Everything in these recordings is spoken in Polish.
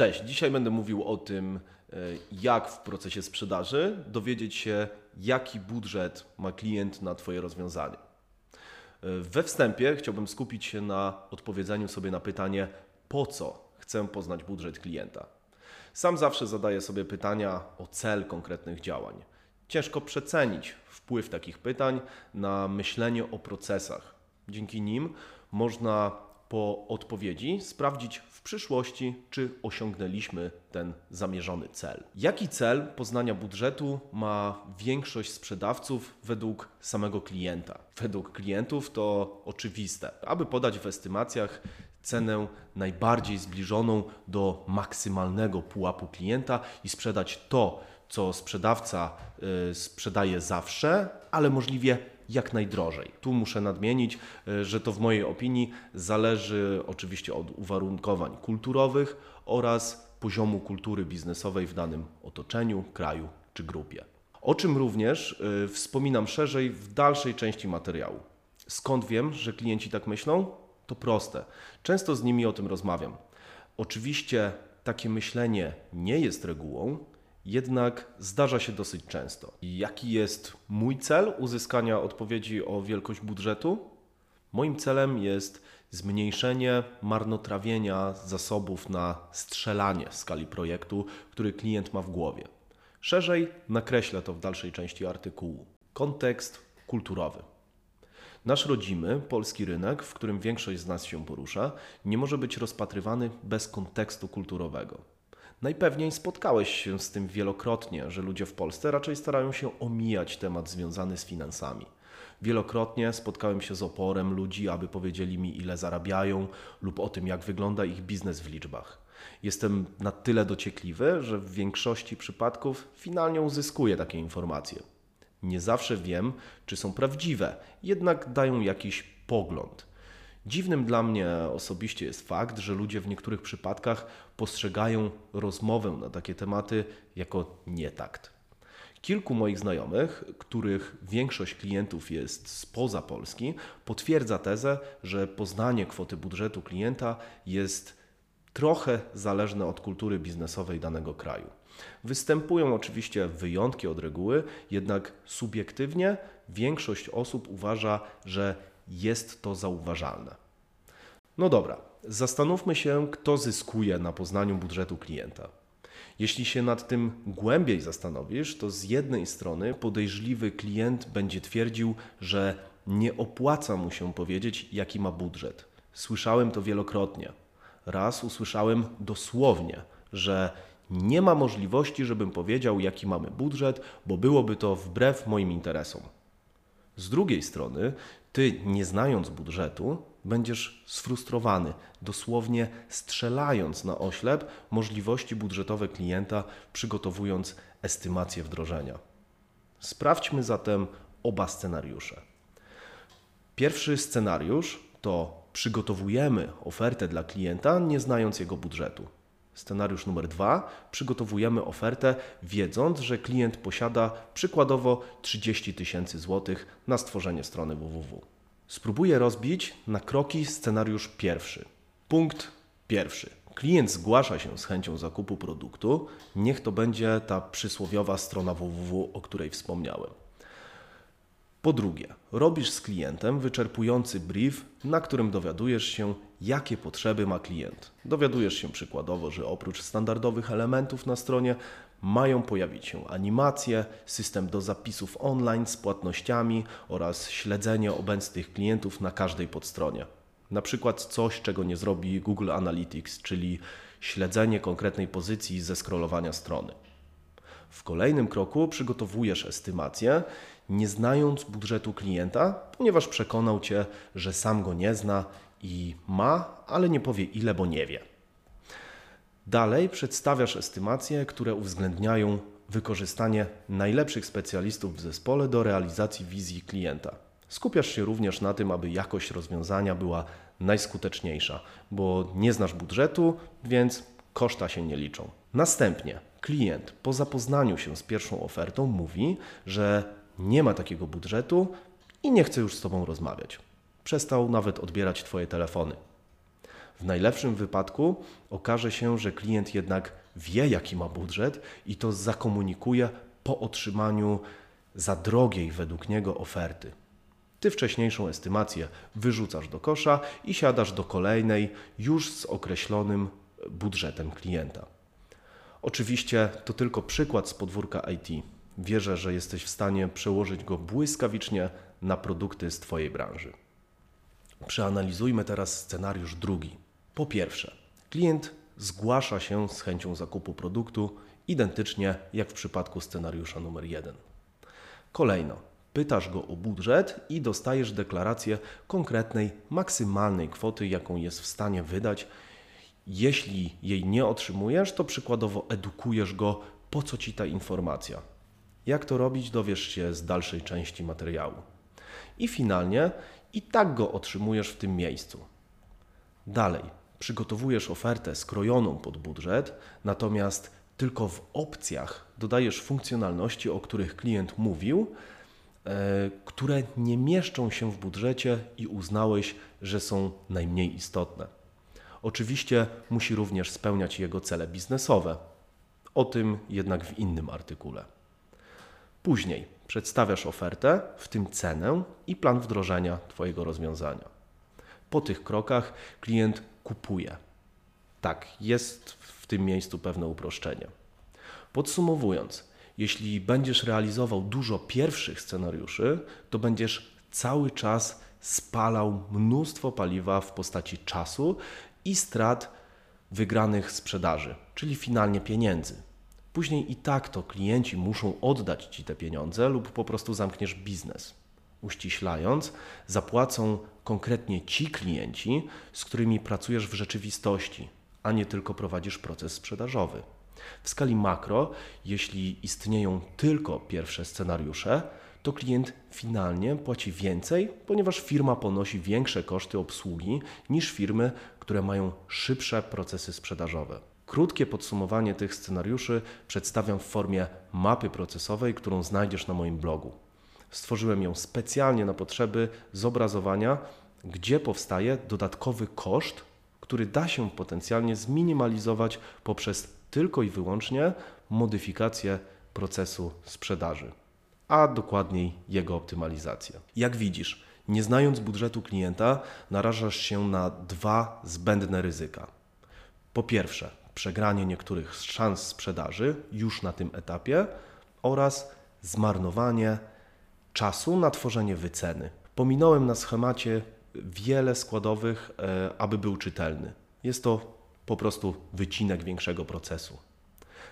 Cześć, dzisiaj będę mówił o tym, e, jak w procesie sprzedaży dowiedzieć się, jaki budżet ma klient na Twoje rozwiązanie. E, we wstępie chciałbym skupić się na odpowiedzeniu sobie na pytanie, po co chcę poznać budżet klienta. Sam zawsze zadaję sobie pytania o cel konkretnych działań. Ciężko przecenić wpływ takich pytań na myślenie o procesach. Dzięki nim można po odpowiedzi sprawdzić w przyszłości, czy osiągnęliśmy ten zamierzony cel. Jaki cel poznania budżetu ma większość sprzedawców według samego klienta? Według klientów to oczywiste. Aby podać w estymacjach cenę najbardziej zbliżoną do maksymalnego pułapu klienta i sprzedać to, co sprzedawca y, sprzedaje zawsze, ale możliwie jak najdrożej. Tu muszę nadmienić, y, że to w mojej opinii zależy oczywiście od uwarunkowań kulturowych oraz poziomu kultury biznesowej w danym otoczeniu, kraju czy grupie. O czym również y, wspominam szerzej w dalszej części materiału. Skąd wiem, że klienci tak myślą? To proste. Często z nimi o tym rozmawiam. Oczywiście takie myślenie nie jest regułą, jednak zdarza się dosyć często. Jaki jest mój cel uzyskania odpowiedzi o wielkość budżetu? Moim celem jest zmniejszenie marnotrawienia zasobów na strzelanie w skali projektu, który klient ma w głowie. Szerzej nakreślę to w dalszej części artykułu. Kontekst kulturowy. Nasz rodzimy, polski rynek, w którym większość z nas się porusza, nie może być rozpatrywany bez kontekstu kulturowego. Najpewniej spotkałeś się z tym wielokrotnie, że ludzie w Polsce raczej starają się omijać temat związany z finansami. Wielokrotnie spotkałem się z oporem ludzi, aby powiedzieli mi, ile zarabiają, lub o tym, jak wygląda ich biznes w liczbach. Jestem na tyle dociekliwy, że w większości przypadków finalnie uzyskuję takie informacje. Nie zawsze wiem, czy są prawdziwe, jednak dają jakiś pogląd. Dziwnym dla mnie osobiście jest fakt, że ludzie w niektórych przypadkach postrzegają rozmowę na takie tematy jako nietakt. Kilku moich znajomych, których większość klientów jest spoza Polski, potwierdza tezę, że poznanie kwoty budżetu klienta jest trochę zależne od kultury biznesowej danego kraju. Występują oczywiście wyjątki od reguły, jednak subiektywnie większość osób uważa, że jest to zauważalne. No dobra, zastanówmy się, kto zyskuje na poznaniu budżetu klienta. Jeśli się nad tym głębiej zastanowisz, to z jednej strony podejrzliwy klient będzie twierdził, że nie opłaca mu się powiedzieć, jaki ma budżet. Słyszałem to wielokrotnie. Raz usłyszałem dosłownie, że nie ma możliwości, żebym powiedział, jaki mamy budżet, bo byłoby to wbrew moim interesom. Z drugiej strony, ty, nie znając budżetu, będziesz sfrustrowany, dosłownie strzelając na oślep możliwości budżetowe klienta, przygotowując estymację wdrożenia. Sprawdźmy zatem oba scenariusze. Pierwszy scenariusz to przygotowujemy ofertę dla klienta, nie znając jego budżetu. Scenariusz numer dwa: przygotowujemy ofertę, wiedząc, że klient posiada przykładowo 30 tysięcy złotych na stworzenie strony www. Spróbuję rozbić na kroki scenariusz pierwszy. Punkt pierwszy. Klient zgłasza się z chęcią zakupu produktu, niech to będzie ta przysłowiowa strona www, o której wspomniałem. Po drugie, robisz z klientem wyczerpujący brief, na którym dowiadujesz się, jakie potrzeby ma klient. Dowiadujesz się przykładowo, że oprócz standardowych elementów na stronie mają pojawić się animacje, system do zapisów online z płatnościami oraz śledzenie obecnych klientów na każdej podstronie. Na przykład coś, czego nie zrobi Google Analytics, czyli śledzenie konkretnej pozycji ze scrollowania strony. W kolejnym kroku przygotowujesz estymację, nie znając budżetu klienta, ponieważ przekonał cię, że sam go nie zna i ma, ale nie powie ile, bo nie wie. Dalej przedstawiasz estymacje, które uwzględniają wykorzystanie najlepszych specjalistów w zespole do realizacji wizji klienta. Skupiasz się również na tym, aby jakość rozwiązania była najskuteczniejsza, bo nie znasz budżetu, więc koszta się nie liczą. Następnie klient po zapoznaniu się z pierwszą ofertą mówi, że nie ma takiego budżetu i nie chce już z Tobą rozmawiać. Przestał nawet odbierać Twoje telefony. W najlepszym wypadku okaże się, że klient jednak wie, jaki ma budżet i to zakomunikuje po otrzymaniu za drogiej według niego oferty. Ty wcześniejszą estymację wyrzucasz do kosza i siadasz do kolejnej już z określonym budżetem klienta. Oczywiście to tylko przykład z podwórka IT. Wierzę, że jesteś w stanie przełożyć go błyskawicznie na produkty z Twojej branży. Przeanalizujmy teraz scenariusz drugi. Po pierwsze, klient zgłasza się z chęcią zakupu produktu, identycznie jak w przypadku scenariusza numer jeden. Kolejno, pytasz go o budżet i dostajesz deklarację konkretnej, maksymalnej kwoty, jaką jest w stanie wydać. Jeśli jej nie otrzymujesz, to przykładowo edukujesz go, po co ci ta informacja. Jak to robić, dowiesz się z dalszej części materiału. I finalnie i tak go otrzymujesz w tym miejscu. Dalej, przygotowujesz ofertę skrojoną pod budżet, natomiast tylko w opcjach dodajesz funkcjonalności, o których klient mówił, e, które nie mieszczą się w budżecie i uznałeś, że są najmniej istotne. Oczywiście musi również spełniać jego cele biznesowe. O tym jednak w innym artykule. Później przedstawiasz ofertę, w tym cenę i plan wdrożenia Twojego rozwiązania. Po tych krokach klient kupuje. Tak, jest w tym miejscu pewne uproszczenie. Podsumowując, jeśli będziesz realizował dużo pierwszych scenariuszy, to będziesz cały czas spalał mnóstwo paliwa w postaci czasu i strat wygranych sprzedaży, czyli finalnie pieniędzy. Później i tak to klienci muszą oddać ci te pieniądze lub po prostu zamkniesz biznes. Uściślając, zapłacą konkretnie ci klienci, z którymi pracujesz w rzeczywistości, a nie tylko prowadzisz proces sprzedażowy. W skali makro, jeśli istnieją tylko pierwsze scenariusze, to klient finalnie płaci więcej, ponieważ firma ponosi większe koszty obsługi niż firmy, które mają szybsze procesy sprzedażowe. Krótkie podsumowanie tych scenariuszy przedstawiam w formie mapy procesowej, którą znajdziesz na moim blogu. Stworzyłem ją specjalnie na potrzeby zobrazowania, gdzie powstaje dodatkowy koszt, który da się potencjalnie zminimalizować poprzez tylko i wyłącznie modyfikację procesu sprzedaży, a dokładniej jego optymalizację. Jak widzisz, nie znając budżetu klienta, narażasz się na dwa zbędne ryzyka. Po pierwsze, przegranie niektórych szans sprzedaży już na tym etapie oraz zmarnowanie czasu na tworzenie wyceny. Pominąłem na schemacie wiele składowych, e, aby był czytelny. Jest to po prostu wycinek większego procesu.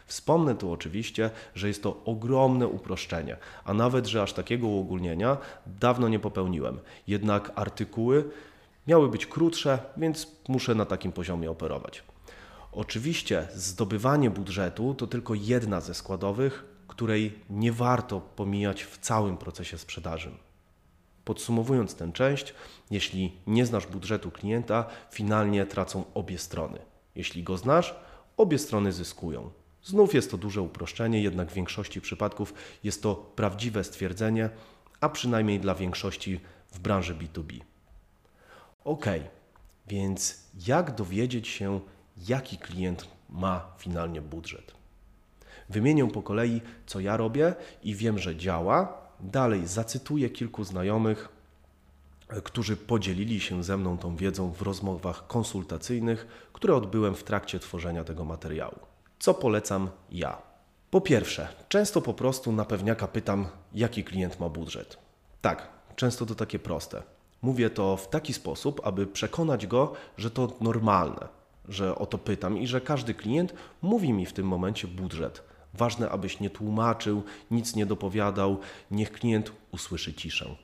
Wspomnę tu oczywiście, że jest to ogromne uproszczenie, a nawet, że aż takiego uogólnienia dawno nie popełniłem. Jednak artykuły miały być krótsze, więc muszę na takim poziomie operować. Oczywiście zdobywanie budżetu to tylko jedna ze składowych, której nie warto pomijać w całym procesie sprzedaży. Podsumowując tę część, jeśli nie znasz budżetu klienta, finalnie tracą obie strony. Jeśli go znasz, obie strony zyskują. Znów jest to duże uproszczenie, jednak w większości przypadków jest to prawdziwe stwierdzenie, a przynajmniej dla większości w branży B2B. Ok, więc jak dowiedzieć się, jaki klient ma finalnie budżet? Wymienię po kolei, co ja robię i wiem, że działa. Dalej zacytuję kilku znajomych, którzy podzielili się ze mną tą wiedzą w rozmowach konsultacyjnych, które odbyłem w trakcie tworzenia tego materiału. Co polecam ja? Po pierwsze, często po prostu na pewniaka pytam, jaki klient ma budżet. Tak, często to takie proste. Mówię to w taki sposób, aby przekonać go, że to normalne, że o to pytam i że każdy klient mówi mi w tym momencie budżet. Ważne, abyś nie tłumaczył, nic nie dopowiadał, niech klient usłyszy ciszę.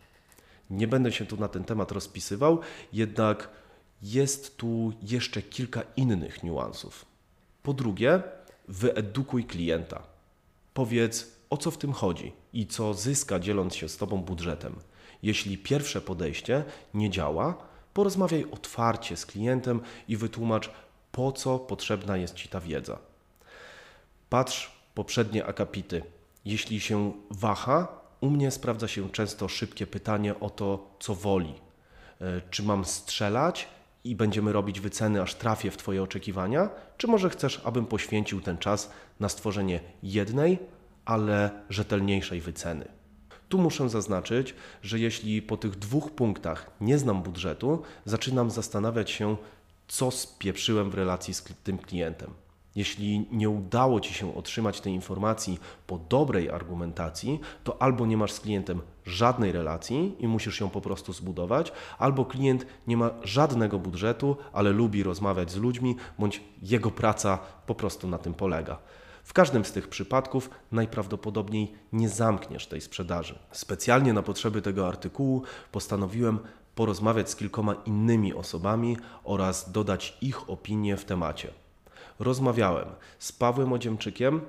Nie będę się tu na ten temat rozpisywał, jednak jest tu jeszcze kilka innych niuansów. Po drugie, wyedukuj klienta. Powiedz, o co w tym chodzi i co zyska dzieląc się z Tobą budżetem. Jeśli pierwsze podejście nie działa, porozmawiaj otwarcie z klientem i wytłumacz, po co potrzebna jest Ci ta wiedza. Patrz poprzednie akapity. Jeśli się waha, u mnie sprawdza się często szybkie pytanie o to, co woli. E, czy mam strzelać, i będziemy robić wyceny, aż trafię w Twoje oczekiwania, czy może chcesz, abym poświęcił ten czas na stworzenie jednej, ale rzetelniejszej wyceny? Tu muszę zaznaczyć, że jeśli po tych dwóch punktach nie znam budżetu, zaczynam zastanawiać się, co spieprzyłem w relacji z tym klientem. Jeśli nie udało Ci się otrzymać tej informacji po dobrej argumentacji, to albo nie masz z klientem żadnej relacji i musisz ją po prostu zbudować, albo klient nie ma żadnego budżetu, ale lubi rozmawiać z ludźmi, bądź jego praca po prostu na tym polega. W każdym z tych przypadków najprawdopodobniej nie zamkniesz tej sprzedaży. Specjalnie na potrzeby tego artykułu postanowiłem porozmawiać z kilkoma innymi osobami oraz dodać ich opinie w temacie. Rozmawiałem z Pawłem Odziemczykiem,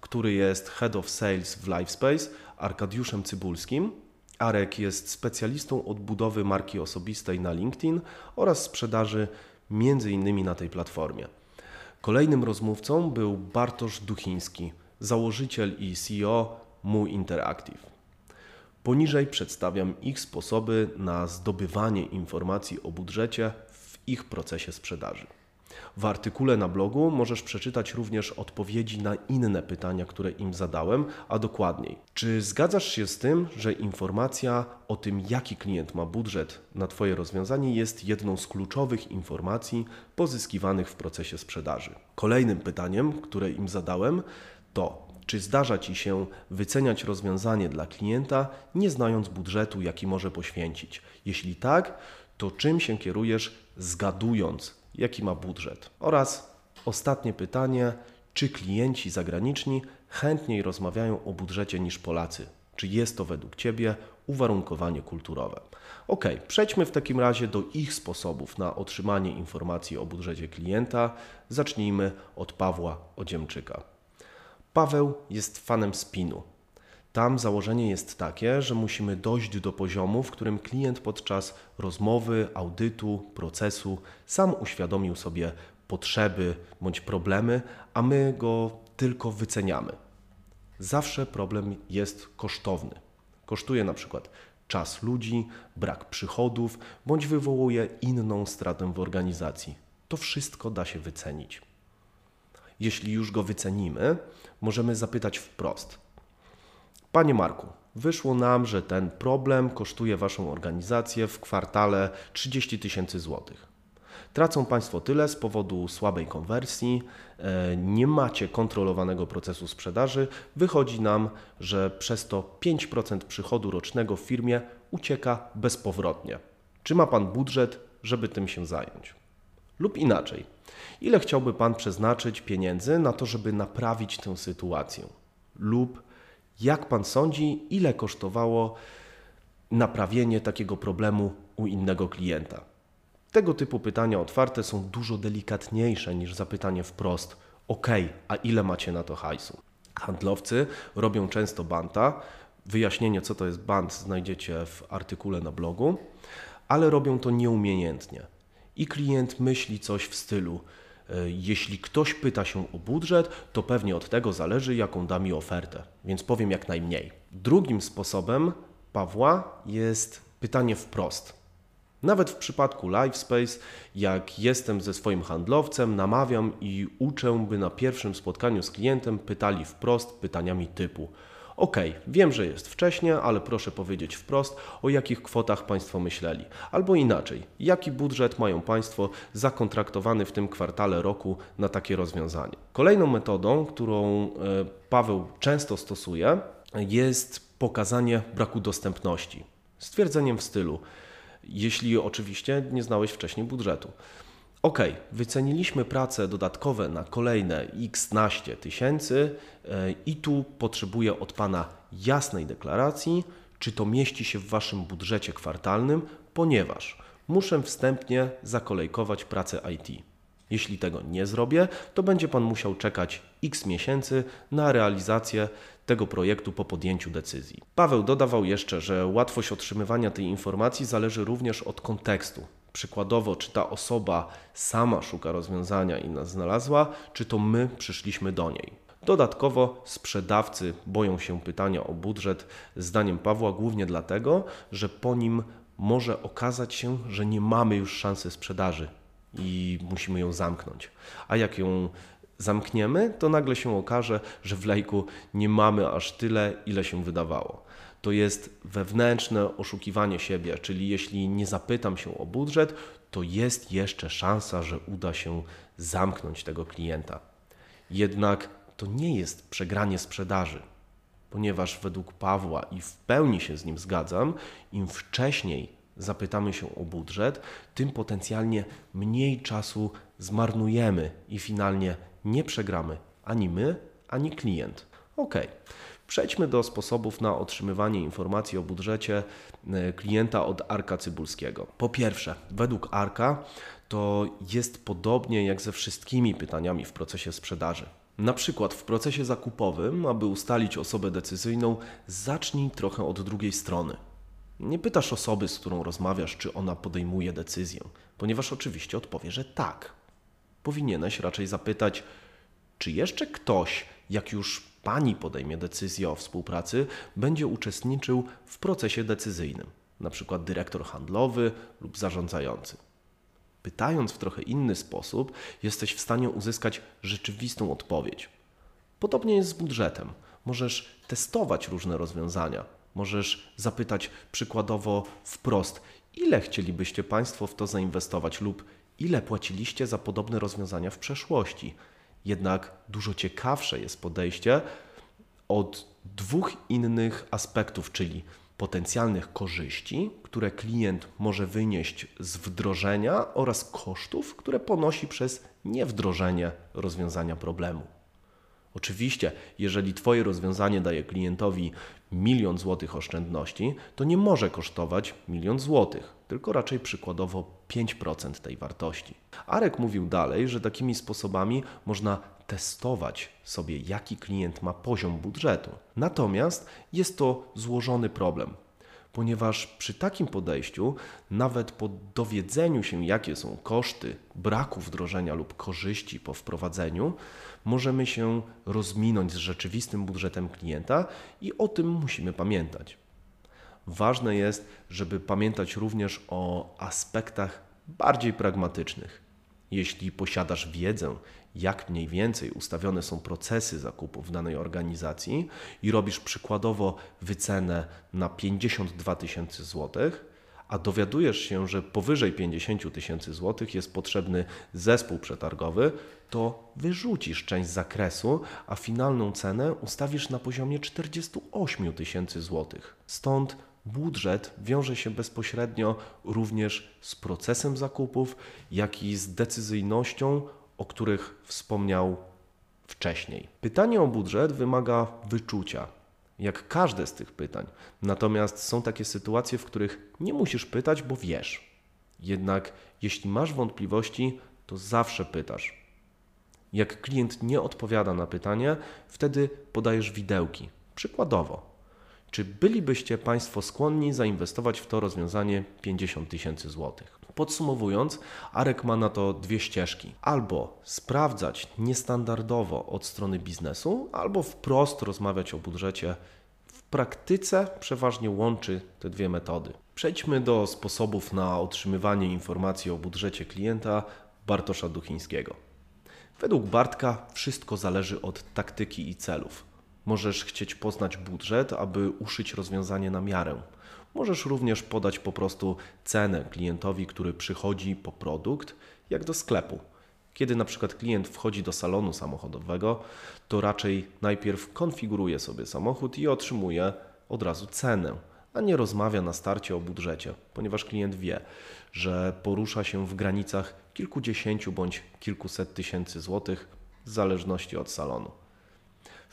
który jest Head of Sales w Livespace, Arkadiuszem Cybulskim. Arek jest specjalistą od budowy marki osobistej na LinkedIn oraz sprzedaży między innymi na tej platformie. Kolejnym rozmówcą był Bartosz Duchiński, założyciel i CEO Mu Interactive. Poniżej przedstawiam ich sposoby na zdobywanie informacji o budżecie w ich procesie sprzedaży. W artykule na blogu możesz przeczytać również odpowiedzi na inne pytania, które im zadałem, a dokładniej, czy zgadzasz się z tym, że informacja o tym, jaki klient ma budżet na Twoje rozwiązanie, jest jedną z kluczowych informacji pozyskiwanych w procesie sprzedaży? Kolejnym pytaniem, które im zadałem, to czy zdarza Ci się wyceniać rozwiązanie dla klienta, nie znając budżetu, jaki może poświęcić? Jeśli tak, to czym się kierujesz, zgadując, jaki ma budżet? Oraz ostatnie pytanie, czy klienci zagraniczni chętniej rozmawiają o budżecie niż Polacy? Czy jest to według Ciebie uwarunkowanie kulturowe? Ok, przejdźmy w takim razie do ich sposobów na otrzymanie informacji o budżecie klienta. Zacznijmy od Pawła Odziemczyka. Paweł jest fanem spinu. Tam założenie jest takie, że musimy dojść do poziomu, w którym klient podczas rozmowy, audytu, procesu sam uświadomił sobie potrzeby bądź problemy, a my go tylko wyceniamy. Zawsze problem jest kosztowny. Kosztuje na przykład czas ludzi, brak przychodów, bądź wywołuje inną stratę w organizacji. To wszystko da się wycenić. Jeśli już go wycenimy, możemy zapytać wprost: Panie Marku, wyszło nam, że ten problem kosztuje Waszą organizację w kwartale 30 tysięcy złotych. Tracą Państwo tyle z powodu słabej konwersji, e, nie macie kontrolowanego procesu sprzedaży. Wychodzi nam, że przez to 5% przychodu rocznego w firmie ucieka bezpowrotnie. Czy ma Pan budżet, żeby tym się zająć? Lub inaczej, ile chciałby Pan przeznaczyć pieniędzy na to, żeby naprawić tę sytuację? Lub jak Pan sądzi, ile kosztowało naprawienie takiego problemu u innego klienta? Tego typu pytania otwarte są dużo delikatniejsze niż zapytanie wprost: OK, a ile macie na to hajsu? Handlowcy robią często banta. Wyjaśnienie, co to jest bant, znajdziecie w artykule na blogu, ale robią to nieumiejętnie. I klient myśli coś w stylu: E, jeśli ktoś pyta się o budżet, to pewnie od tego zależy, jaką da mi ofertę, więc powiem jak najmniej. Drugim sposobem Pawła jest pytanie wprost. Nawet w przypadku LiveSpace, jak jestem ze swoim handlowcem, namawiam i uczę, by na pierwszym spotkaniu z klientem pytali wprost pytaniami typu: OK, wiem, że jest wcześnie, ale proszę powiedzieć wprost, o jakich kwotach Państwo myśleli. Albo inaczej, jaki budżet mają Państwo zakontraktowany w tym kwartale roku na takie rozwiązanie. Kolejną metodą, którą e, Paweł często stosuje, jest pokazanie braku dostępności. Stwierdzeniem w stylu, jeśli oczywiście nie znałeś wcześniej budżetu. OK, wyceniliśmy prace dodatkowe na kolejne x naście tysięcy e, i tu potrzebuję od Pana jasnej deklaracji, czy to mieści się w Waszym budżecie kwartalnym, ponieważ muszę wstępnie zakolejkować pracę IT. Jeśli tego nie zrobię, to będzie Pan musiał czekać x miesięcy na realizację tego projektu po podjęciu decyzji. Paweł dodawał jeszcze, że łatwość otrzymywania tej informacji zależy również od kontekstu. Przykładowo, czy ta osoba sama szuka rozwiązania i nas znalazła, czy to my przyszliśmy do niej. Dodatkowo sprzedawcy boją się pytania o budżet, zdaniem Pawła, głównie dlatego, że po nim może okazać się, że nie mamy już szansy sprzedaży. i musimy ją zamknąć. A jak ją zamkniemy, to nagle się okaże, że w lejku nie mamy aż tyle, ile się wydawało. To jest wewnętrzne oszukiwanie siebie, czyli jeśli nie zapytam się o budżet, to jest jeszcze szansa, że uda się zamknąć tego klienta. Jednak to nie jest przegranie sprzedaży, ponieważ według Pawła i w pełni się z nim zgadzam, im wcześniej zapytamy się o budżet, tym potencjalnie mniej czasu zmarnujemy i finalnie nie przegramy ani my, ani klient. Ok. Przejdźmy do sposobów na otrzymywanie informacji o budżecie e, klienta od Arka Cybulskiego. Po pierwsze, według Arka to jest podobnie jak ze wszystkimi pytaniami w procesie sprzedaży. Na przykład w procesie zakupowym, aby ustalić osobę decyzyjną, zacznij trochę od drugiej strony. Nie pytasz osoby, z którą rozmawiasz, czy ona podejmuje decyzję, ponieważ oczywiście odpowie, że tak. Powinieneś raczej zapytać, czy jeszcze ktoś, jak już pani podejmie decyzję o współpracy, będzie uczestniczył w procesie decyzyjnym, przykład dyrektor handlowy lub zarządzający. Pytając w trochę inny sposób, jesteś w stanie uzyskać rzeczywistą odpowiedź. Podobnie jest z budżetem. Możesz testować różne rozwiązania. Możesz zapytać przykładowo wprost, ile chcielibyście Państwo w to zainwestować lub ile płaciliście za podobne rozwiązania w przeszłości. Jednak dużo ciekawsze jest podejście od dwóch innych aspektów, czyli potencjalnych korzyści, które klient może wynieść z wdrożenia oraz kosztów, które ponosi przez niewdrożenie rozwiązania problemu. Oczywiście, jeżeli Twoje rozwiązanie daje klientowi milion złotych oszczędności, to nie może kosztować milion złotych, tylko raczej przykładowo 5% tej wartości. Arek mówił dalej, że takimi sposobami można testować sobie, jaki klient ma poziom budżetu. Natomiast jest to złożony problem, ponieważ przy takim podejściu, nawet po dowiedzeniu się, jakie są koszty braku wdrożenia lub korzyści po wprowadzeniu, możemy się rozminąć z rzeczywistym budżetem klienta i o tym musimy pamiętać. Ważne jest, żeby pamiętać również o aspektach bardziej pragmatycznych. Jeśli posiadasz wiedzę, jak mniej więcej ustawione są procesy zakupów w danej organizacji i robisz przykładowo wycenę na 52 tysięcy złotych, a dowiadujesz się, że powyżej 50 tysięcy złotych jest potrzebny zespół przetargowy, to wyrzucisz część zakresu, a finalną cenę ustawisz na poziomie 48 tysięcy złotych. Stąd budżet wiąże się bezpośrednio również z procesem zakupów, jak i z decyzyjnością, o których wspomniał wcześniej. Pytanie o budżet wymaga wyczucia, jak każde z tych pytań. Natomiast są takie sytuacje, w których nie musisz pytać, bo wiesz. Jednak jeśli masz wątpliwości, to zawsze pytasz. Jak klient nie odpowiada na pytanie, wtedy podajesz widełki. Przykładowo, czy bylibyście Państwo skłonni zainwestować w to rozwiązanie 50 tysięcy złotych? Podsumowując, Arek ma na to dwie ścieżki. Albo sprawdzać niestandardowo od strony biznesu, albo wprost rozmawiać o budżecie. W praktyce przeważnie łączy te dwie metody. Przejdźmy do sposobów na otrzymywanie informacji o budżecie klienta Bartosza Duchińskiego. Według Bartka wszystko zależy od taktyki i celów. Możesz chcieć poznać budżet, aby uszyć rozwiązanie na miarę. Możesz również podać po prostu cenę klientowi, który przychodzi po produkt, jak do sklepu. Kiedy na przykład klient wchodzi do salonu samochodowego, to raczej najpierw konfiguruje sobie samochód i otrzymuje od razu cenę, a nie rozmawia na starcie o budżecie, ponieważ klient wie, że porusza się w granicach kilkudziesięciu bądź kilkuset tysięcy złotych w zależności od salonu.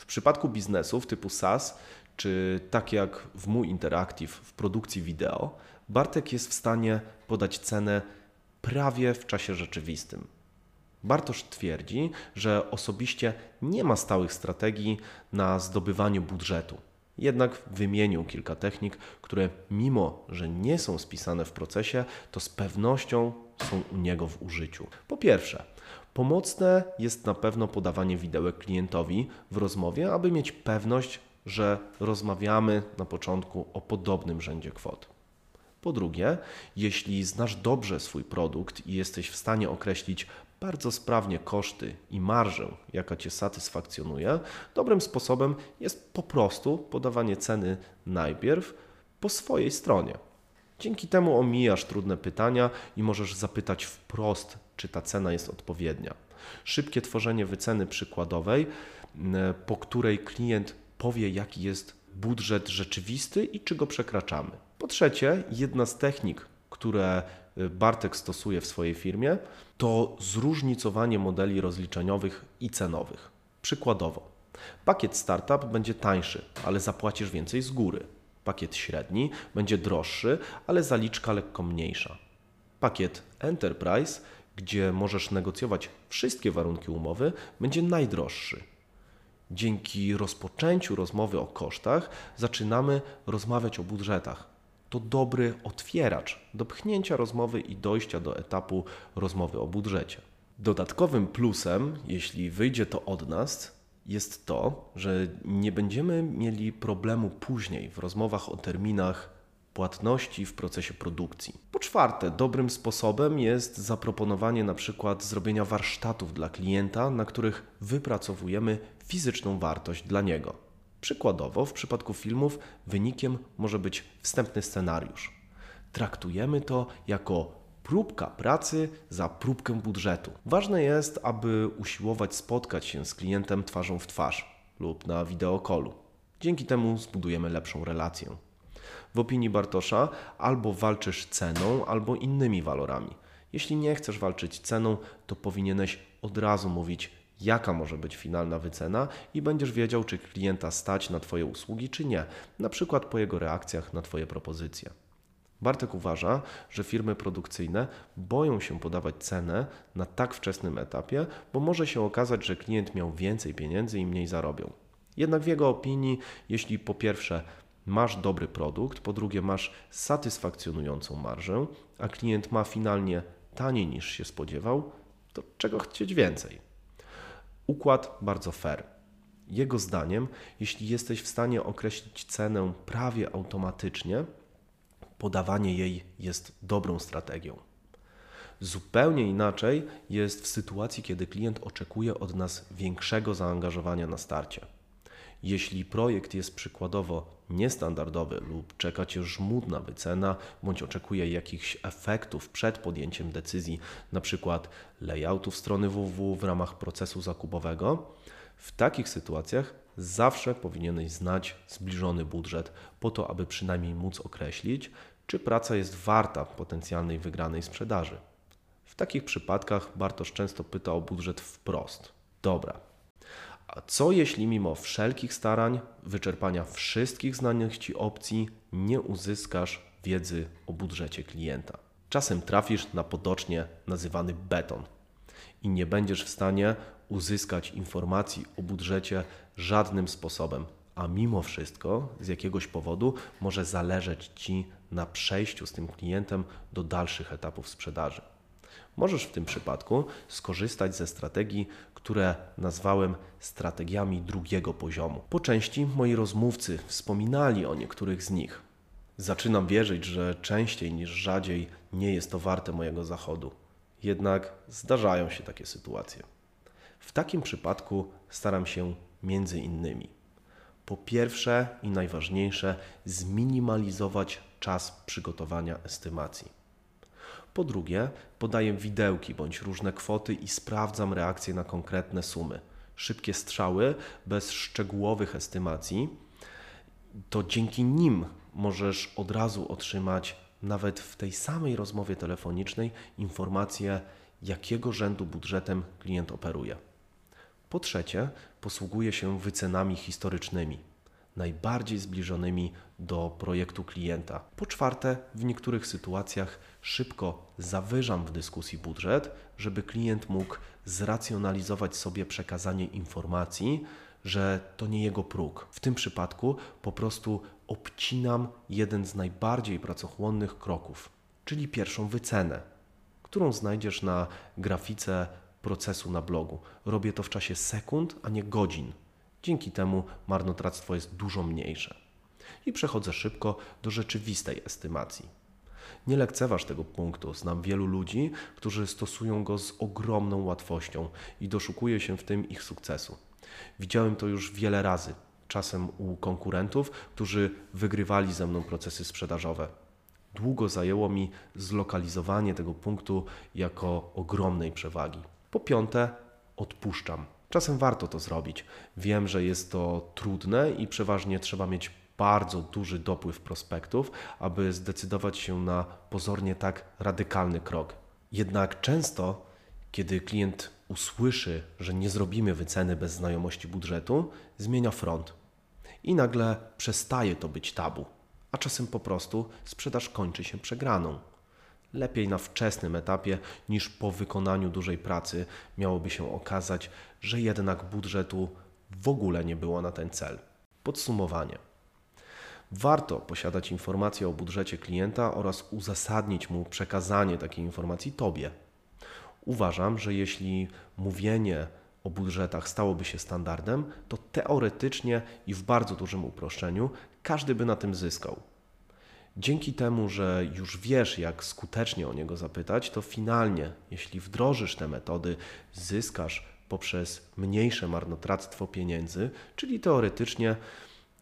W przypadku biznesów typu SaaS, czy tak jak w Mój Interactive w produkcji wideo, Bartek jest w stanie podać cenę prawie w czasie rzeczywistym. Bartosz twierdzi, że osobiście nie ma stałych strategii na zdobywanie budżetu. Jednak wymienił kilka technik, które mimo, że nie są spisane w procesie, to z pewnością są u niego w użyciu. Po pierwsze, Pomocne jest na pewno podawanie widełek klientowi w rozmowie, aby mieć pewność, że rozmawiamy na początku o podobnym rzędzie kwot. Po drugie, jeśli znasz dobrze swój produkt i jesteś w stanie określić bardzo sprawnie koszty i marżę, jaka Cię satysfakcjonuje, dobrym sposobem jest po prostu podawanie ceny najpierw po swojej stronie. Dzięki temu omijasz trudne pytania i możesz zapytać wprost, czy ta cena jest odpowiednia. Szybkie tworzenie wyceny przykładowej, po której klient powie, jaki jest budżet rzeczywisty i czy go przekraczamy. Po trzecie, jedna z technik, które Bartek stosuje w swojej firmie, to zróżnicowanie modeli rozliczeniowych i cenowych. Przykładowo, pakiet startup będzie tańszy, ale zapłacisz więcej z góry. Pakiet średni będzie droższy, ale zaliczka lekko mniejsza. Pakiet enterprise, gdzie możesz negocjować wszystkie warunki umowy, będzie najdroższy. Dzięki rozpoczęciu rozmowy o kosztach zaczynamy rozmawiać o budżetach to dobry otwieracz do pchnięcia rozmowy i dojścia do etapu rozmowy o budżecie. Dodatkowym plusem, jeśli wyjdzie to od nas, jest to, że nie będziemy mieli problemu później w rozmowach o terminach płatności w procesie produkcji. Po czwarte, dobrym sposobem jest zaproponowanie na przykład zrobienia warsztatów dla klienta, na których wypracowujemy fizyczną wartość dla niego. Przykładowo, w przypadku filmów wynikiem może być wstępny scenariusz. Traktujemy to jako próbka pracy za próbkę budżetu. Ważne jest, aby usiłować spotkać się z klientem twarzą w twarz lub na wideokolu. Dzięki temu zbudujemy lepszą relację. W opinii Bartosza albo walczysz ceną, albo innymi walorami. Jeśli nie chcesz walczyć ceną, to powinieneś od razu mówić jaka może być finalna wycena i będziesz wiedział, czy klienta stać na Twoje usługi, czy nie, na przykład po jego reakcjach na Twoje propozycje. Bartek uważa, że firmy produkcyjne boją się podawać cenę na tak wczesnym etapie, bo może się okazać, że klient miał więcej pieniędzy i mniej zarobią. Jednak w jego opinii, jeśli po pierwsze masz dobry produkt, po drugie masz satysfakcjonującą marżę, a klient ma finalnie taniej niż się spodziewał, to czego chcieć więcej? Układ bardzo fair. Jego zdaniem, jeśli jesteś w stanie określić cenę prawie automatycznie, podawanie jej jest dobrą strategią. Zupełnie inaczej jest w sytuacji, kiedy klient oczekuje od nas większego zaangażowania na starcie. Jeśli projekt jest przykładowo niestandardowy lub czeka Cię żmudna wycena, bądź oczekuje jakichś efektów przed podjęciem decyzji, np. layoutów strony www w ramach procesu zakupowego, w takich sytuacjach zawsze powinieneś znać zbliżony budżet, po to, aby przynajmniej móc określić, czy praca jest warta potencjalnej wygranej sprzedaży. W takich przypadkach Bartosz często pyta o budżet wprost. Dobra, a co jeśli mimo wszelkich starań, wyczerpania wszystkich znanych Ci opcji, nie uzyskasz wiedzy o budżecie klienta? Czasem trafisz na potocznie nazywany beton i nie będziesz w stanie uzyskać informacji o budżecie żadnym sposobem, a mimo wszystko z jakiegoś powodu może zależeć Ci na przejściu z tym klientem do dalszych etapów sprzedaży. Możesz w tym przypadku skorzystać ze strategii, które nazwałem strategiami drugiego poziomu. Po części moi rozmówcy wspominali o niektórych z nich. Zaczynam wierzyć, że częściej niż rzadziej nie jest to warte mojego zachodu. Jednak zdarzają się takie sytuacje. W takim przypadku staram się między innymi po pierwsze i najważniejsze zminimalizować czas przygotowania estymacji. Po drugie, podaję widełki bądź różne kwoty i sprawdzam reakcje na konkretne sumy. Szybkie strzały bez szczegółowych estymacji, to dzięki nim możesz od razu otrzymać nawet w tej samej rozmowie telefonicznej informację, jakiego rzędu budżetem klient operuje. Po trzecie, posługuję się wycenami historycznymi najbardziej zbliżonymi do projektu klienta. Po czwarte, w niektórych sytuacjach szybko zawyżam w dyskusji budżet, żeby klient mógł zracjonalizować sobie przekazanie informacji, że to nie jego próg. W tym przypadku po prostu obcinam jeden z najbardziej pracochłonnych kroków, czyli pierwszą wycenę, którą znajdziesz na grafice procesu na blogu. Robię to w czasie sekund, a nie godzin. Dzięki temu marnotrawstwo jest dużo mniejsze. I przechodzę szybko do rzeczywistej estymacji. Nie lekceważ tego punktu. Znam wielu ludzi, którzy stosują go z ogromną łatwością i doszukuje się w tym ich sukcesu. Widziałem to już wiele razy, czasem u konkurentów, którzy wygrywali ze mną procesy sprzedażowe. Długo zajęło mi zlokalizowanie tego punktu jako ogromnej przewagi. Po piąte, odpuszczam. Czasem warto to zrobić. Wiem, że jest to trudne i przeważnie trzeba mieć bardzo duży dopływ prospektów, aby zdecydować się na pozornie tak radykalny krok. Jednak często, kiedy klient usłyszy, że nie zrobimy wyceny bez znajomości budżetu, zmienia front i nagle przestaje to być tabu, a czasem po prostu sprzedaż kończy się przegraną. Lepiej na wczesnym etapie niż po wykonaniu dużej pracy miałoby się okazać, że jednak budżetu w ogóle nie było na ten cel. Podsumowanie. Warto posiadać informacje o budżecie klienta oraz uzasadnić mu przekazanie takiej informacji Tobie. Uważam, że jeśli mówienie o budżetach stałoby się standardem, to teoretycznie i w bardzo dużym uproszczeniu każdy by na tym zyskał. Dzięki temu, że już wiesz, jak skutecznie o niego zapytać, to finalnie, jeśli wdrożysz te metody, zyskasz poprzez mniejsze marnotrawstwo pieniędzy, czyli teoretycznie,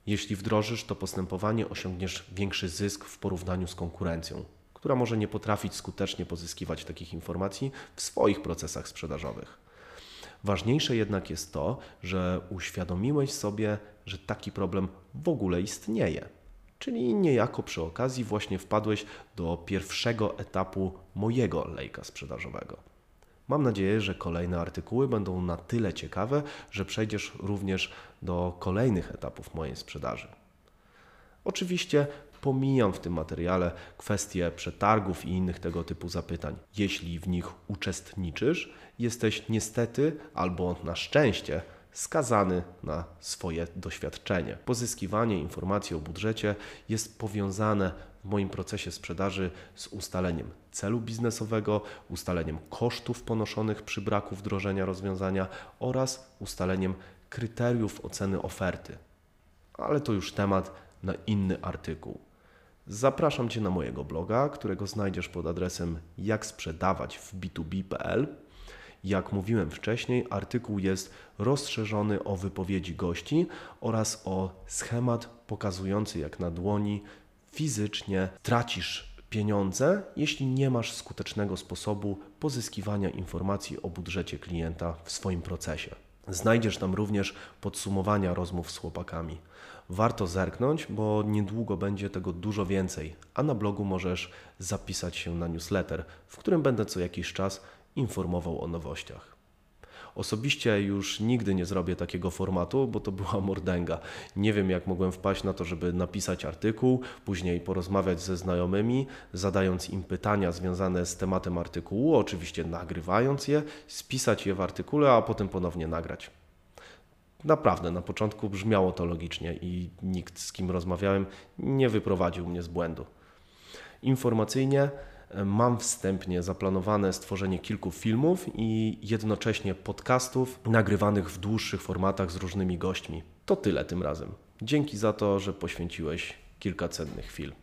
jeśli wdrożysz to postępowanie, osiągniesz większy zysk w porównaniu z konkurencją, która może nie potrafić skutecznie pozyskiwać takich informacji w swoich procesach sprzedażowych. Ważniejsze jednak jest to, że uświadomiłeś sobie, że taki problem w ogóle istnieje. Czyli niejako przy okazji właśnie wpadłeś do pierwszego etapu mojego lejka sprzedażowego. Mam nadzieję, że kolejne artykuły będą na tyle ciekawe, że przejdziesz również do kolejnych etapów mojej sprzedaży. Oczywiście pomijam w tym materiale kwestie przetargów i innych tego typu zapytań. Jeśli w nich uczestniczysz, jesteś niestety albo na szczęście skazany na swoje doświadczenie. Pozyskiwanie informacji o budżecie jest powiązane w moim procesie sprzedaży z ustaleniem celu biznesowego, ustaleniem kosztów ponoszonych przy braku wdrożenia rozwiązania oraz ustaleniem kryteriów oceny oferty. Ale to już temat na inny artykuł. Zapraszam Cię na mojego bloga, którego znajdziesz pod adresem jaksprzedawać w b2b.pl. Jak mówiłem wcześniej, artykuł jest rozszerzony o wypowiedzi gości oraz o schemat pokazujący, jak na dłoni fizycznie tracisz pieniądze, jeśli nie masz skutecznego sposobu pozyskiwania informacji o budżecie klienta w swoim procesie. Znajdziesz tam również podsumowania rozmów z chłopakami. Warto zerknąć, bo niedługo będzie tego dużo więcej, a na blogu możesz zapisać się na newsletter, w którym będę co jakiś czas informował o nowościach. Osobiście już nigdy nie zrobię takiego formatu, bo to była mordęga. Nie wiem, jak mogłem wpaść na to, żeby napisać artykuł, później porozmawiać ze znajomymi, zadając im pytania związane z tematem artykułu, oczywiście nagrywając je, spisać je w artykule, a potem ponownie nagrać. Naprawdę, na początku brzmiało to logicznie i nikt, z kim rozmawiałem, nie wyprowadził mnie z błędu. Informacyjnie Mam wstępnie zaplanowane stworzenie kilku filmów i jednocześnie podcastów nagrywanych w dłuższych formatach z różnymi gośćmi. To tyle tym razem. Dzięki za to, że poświęciłeś kilka cennych chwil.